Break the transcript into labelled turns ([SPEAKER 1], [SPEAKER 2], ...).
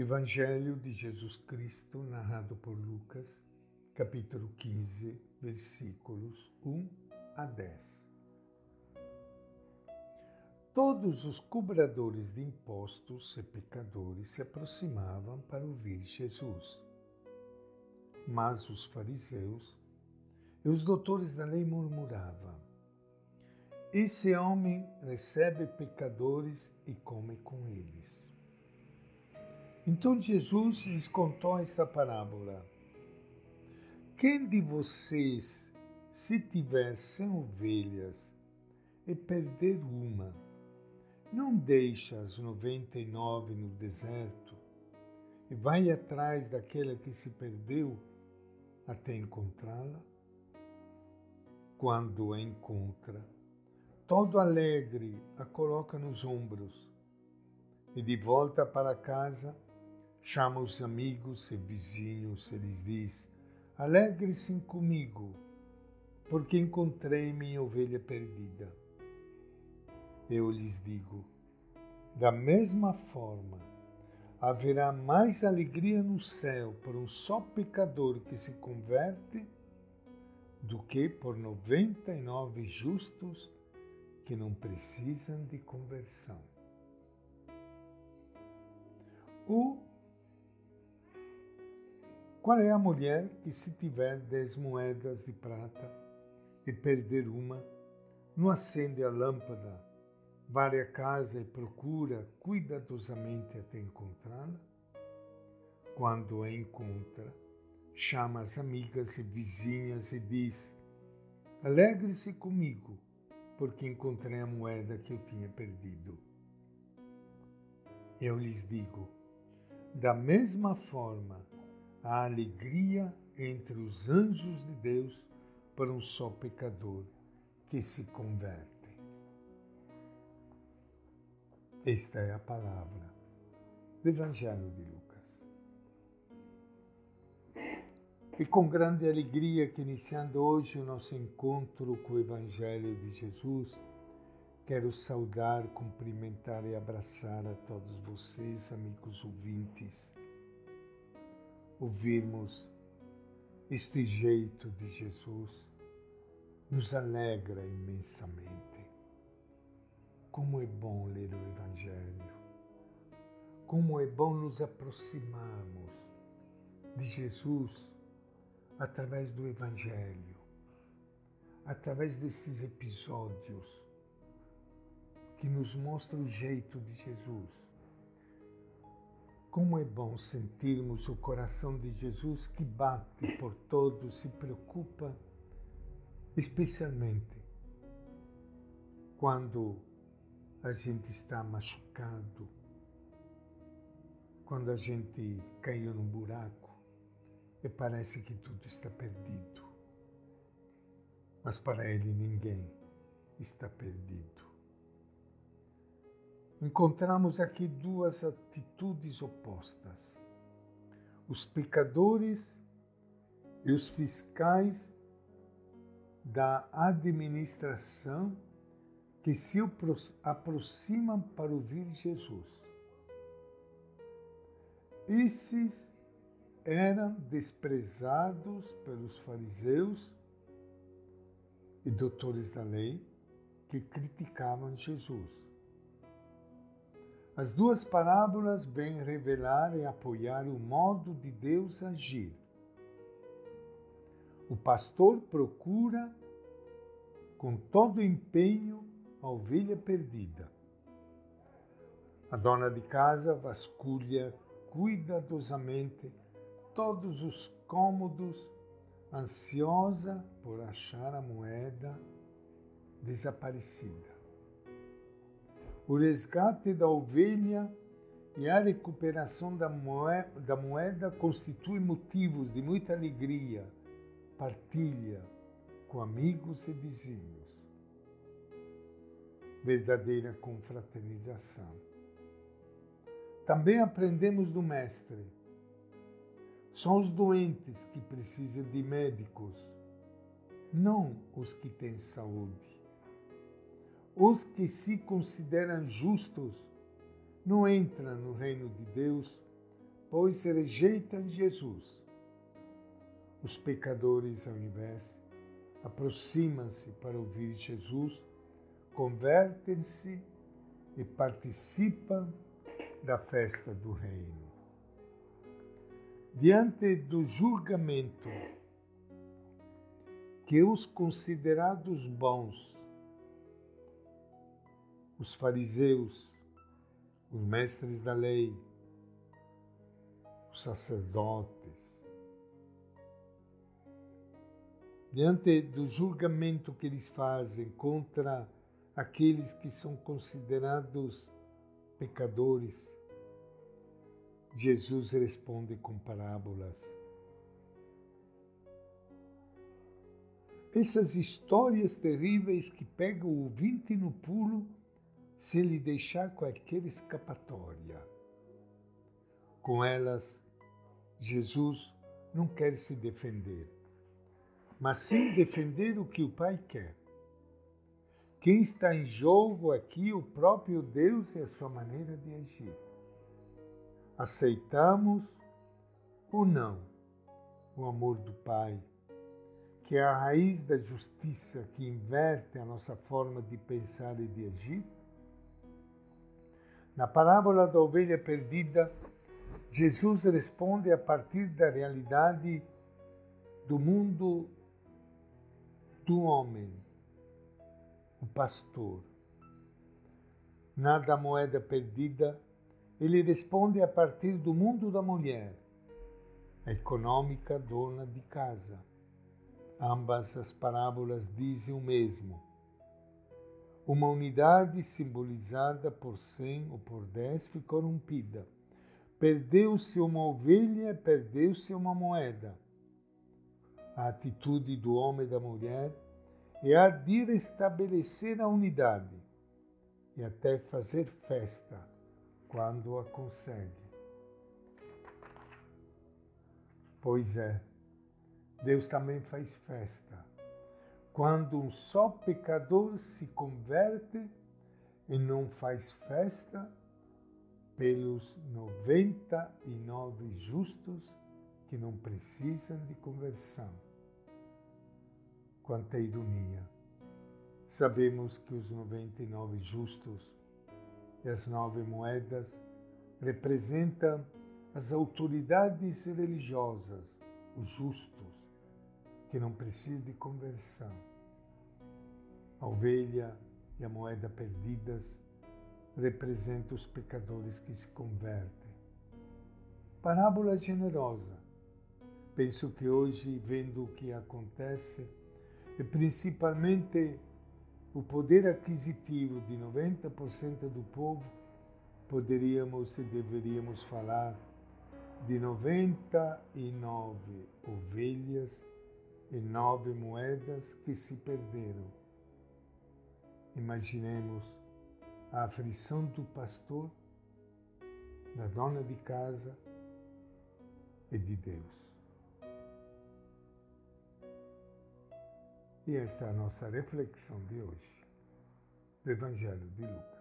[SPEAKER 1] Evangelho de Jesus Cristo, narrado por Lucas, capítulo 15, versículos 1 a 10. Todos os cobradores de impostos e pecadores se aproximavam para ouvir Jesus. Mas os fariseus e os doutores da lei murmuravam: Esse homem recebe pecadores e come com eles. Então Jesus lhes contou esta parábola: Quem de vocês, se tiver cem ovelhas e perder uma, não deixa as noventa e nove no deserto e vai atrás daquela que se perdeu até encontrá-la? Quando a encontra, todo alegre a coloca nos ombros e de volta para casa Chama os amigos e vizinhos e lhes diz: Alegre-se comigo, porque encontrei minha ovelha perdida. Eu lhes digo: da mesma forma, haverá mais alegria no céu por um só pecador que se converte do que por noventa e nove justos que não precisam de conversão. O qual é a mulher que, se tiver dez moedas de prata e perder uma, não acende a lâmpada, vai à casa e procura cuidadosamente até encontrá-la? Quando a encontra, chama as amigas e vizinhas e diz: Alegre-se comigo, porque encontrei a moeda que eu tinha perdido. Eu lhes digo: da mesma forma, a alegria entre os anjos de Deus para um só pecador que se converte. Esta é a palavra do Evangelho de Lucas. E com grande alegria que iniciando hoje o nosso encontro com o Evangelho de Jesus, quero saudar, cumprimentar e abraçar a todos vocês, amigos ouvintes ouvirmos este jeito de Jesus nos alegra imensamente. Como é bom ler o Evangelho, como é bom nos aproximarmos de Jesus através do Evangelho, através desses episódios que nos mostram o jeito de Jesus como é bom sentirmos o coração de Jesus que bate por todos, se preocupa, especialmente quando a gente está machucado, quando a gente caiu num buraco e parece que tudo está perdido. Mas para Ele ninguém está perdido encontramos aqui duas atitudes opostas. Os pecadores e os fiscais da administração que se aproximam para ouvir Jesus. Esses eram desprezados pelos fariseus e doutores da lei que criticavam Jesus. As duas parábolas vêm revelar e apoiar o modo de Deus agir. O pastor procura com todo empenho a ovelha perdida. A dona de casa vasculha cuidadosamente todos os cômodos, ansiosa por achar a moeda desaparecida o resgate da ovelha e a recuperação da moeda, da moeda constituem motivos de muita alegria, partilha com amigos e vizinhos. Verdadeira confraternização. Também aprendemos do Mestre. São os doentes que precisam de médicos, não os que têm saúde. Os que se consideram justos não entram no reino de Deus, pois rejeitam Jesus. Os pecadores, ao invés, aproximam-se para ouvir Jesus, convertem-se e participam da festa do Reino. Diante do julgamento que os considerados bons, os fariseus, os mestres da lei, os sacerdotes, diante do julgamento que eles fazem contra aqueles que são considerados pecadores, Jesus responde com parábolas. Essas histórias terríveis que pegam o ouvinte no pulo sem lhe deixar qualquer escapatória. Com elas, Jesus não quer se defender, mas sim defender o que o Pai quer. Quem está em jogo aqui, o próprio Deus e a sua maneira de agir. Aceitamos ou não o amor do Pai, que é a raiz da justiça que inverte a nossa forma de pensar e de agir? Na parábola da ovelha perdida, Jesus responde a partir da realidade do mundo do homem, o pastor. Na da moeda perdida, ele responde a partir do mundo da mulher, a econômica dona de casa. Ambas as parábolas dizem o mesmo uma unidade simbolizada por cem ou por dez ficou corrompida. Perdeu-se uma ovelha, perdeu-se uma moeda. A atitude do homem e da mulher é a de restabelecer a unidade e até fazer festa quando a consegue. Pois é, Deus também faz festa quando um só pecador se converte e não faz festa pelos 99 justos que não precisam de conversão. Quanta ironia! Sabemos que os 99 justos e as nove moedas representam as autoridades religiosas, os justos, que não precisam de conversão a ovelha e a moeda perdidas representam os pecadores que se convertem. Parábola generosa. Penso que hoje, vendo o que acontece, e principalmente o poder aquisitivo de 90% do povo, poderíamos e deveríamos falar de 99 ovelhas e nove moedas que se perderam Imaginemos a aflição do pastor, da dona de casa e de Deus. E esta é a nossa reflexão de hoje do Evangelho de Lucas.